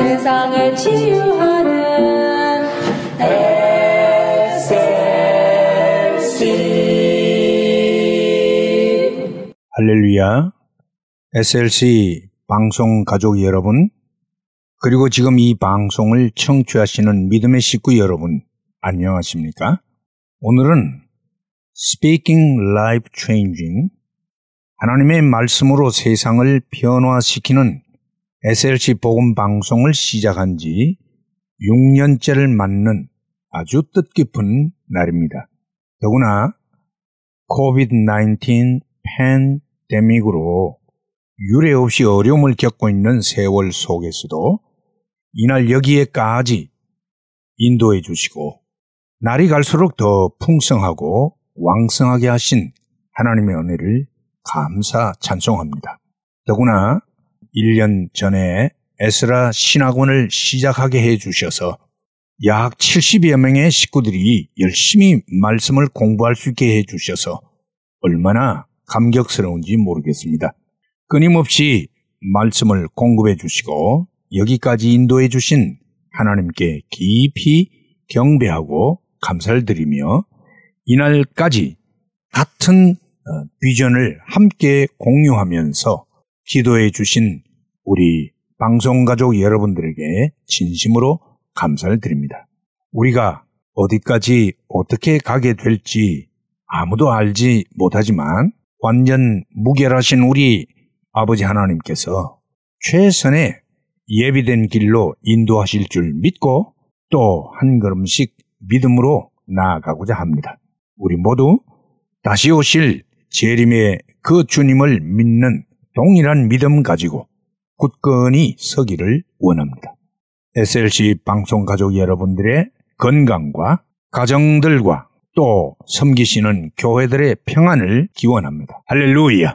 세상을 치유하는 SLC 할렐루야. SLC 방송 가족 여러분, 그리고 지금 이 방송을 청취하시는 믿음의 식구 여러분, 안녕하십니까? 오늘은 Speaking Life Changing, 하나님의 말씀으로 세상을 변화시키는 SLC 복음 방송을 시작한 지 6년째를 맞는 아주 뜻깊은 날입니다. 더구나 COVID-19 팬데믹으로 유례 없이 어려움을 겪고 있는 세월 속에서도 이날 여기에까지 인도해 주시고 날이 갈수록 더 풍성하고 왕성하게 하신 하나님의 은혜를 감사 찬송합니다. 더구나 1년 전에 에스라 신학원을 시작하게 해 주셔서 약 70여 명의 식구들이 열심히 말씀을 공부할 수 있게 해 주셔서 얼마나 감격스러운지 모르겠습니다. 끊임없이 말씀을 공급해 주시고 여기까지 인도해 주신 하나님께 깊이 경배하고 감사를 드리며 이날까지 같은 어, 비전을 함께 공유하면서 기도해 주신 우리 방송 가족 여러분들에게 진심으로 감사를 드립니다. 우리가 어디까지 어떻게 가게 될지 아무도 알지 못하지만 완전 무결하신 우리 아버지 하나님께서 최선의 예비된 길로 인도하실 줄 믿고 또 한 걸음씩 믿음으로 나아가고자 합니다. 우리 모두 다시 오실 재림의 그 주님을 믿는 동일한 믿음 가지고 굳건히 서기를 원합니다. SLC 방송 가족 여러분들의 건강과 가정들과 또 섬기시는 교회들의 평안을 기원합니다. 할렐루야!